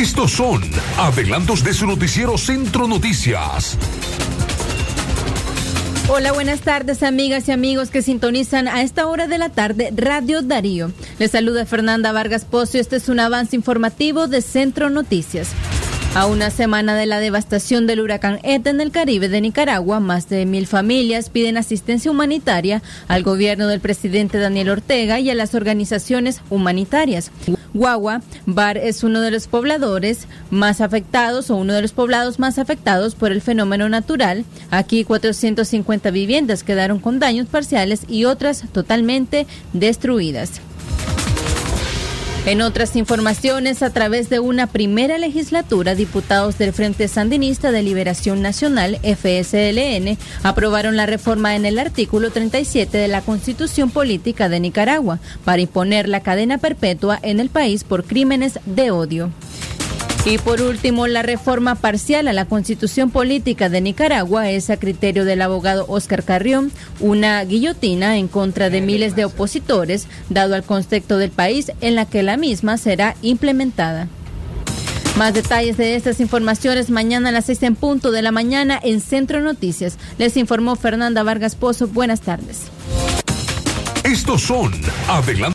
Estos son adelantos de su noticiero Centro Noticias. Hola, buenas tardes amigas y amigos que sintonizan a esta hora de la tarde Radio Darío. Les saluda Fernanda Vargas Pozo este es un avance informativo de Centro Noticias. A una semana de la devastación del huracán ETA en el Caribe de Nicaragua, más de mil familias piden asistencia humanitaria al gobierno del presidente Daniel Ortega y a las organizaciones humanitarias. Guagua, Bar es uno de los pobladores más afectados o uno de los poblados más afectados por el fenómeno natural. Aquí 450 viviendas quedaron con daños parciales y otras totalmente destruidas. En otras informaciones, a través de una primera legislatura, diputados del Frente Sandinista de Liberación Nacional, FSLN, aprobaron la reforma en el artículo 37 de la Constitución Política de Nicaragua para imponer la cadena perpetua en el país por crímenes de odio. Y por último, la reforma parcial a la constitución política de Nicaragua es a criterio del abogado Oscar Carrión una guillotina en contra de miles de opositores, dado al contexto del país en la que la misma será implementada. Más detalles de estas informaciones mañana a las seis en punto de la mañana en Centro Noticias. Les informó Fernanda Vargas Pozo. Buenas tardes. Estos son adelantos.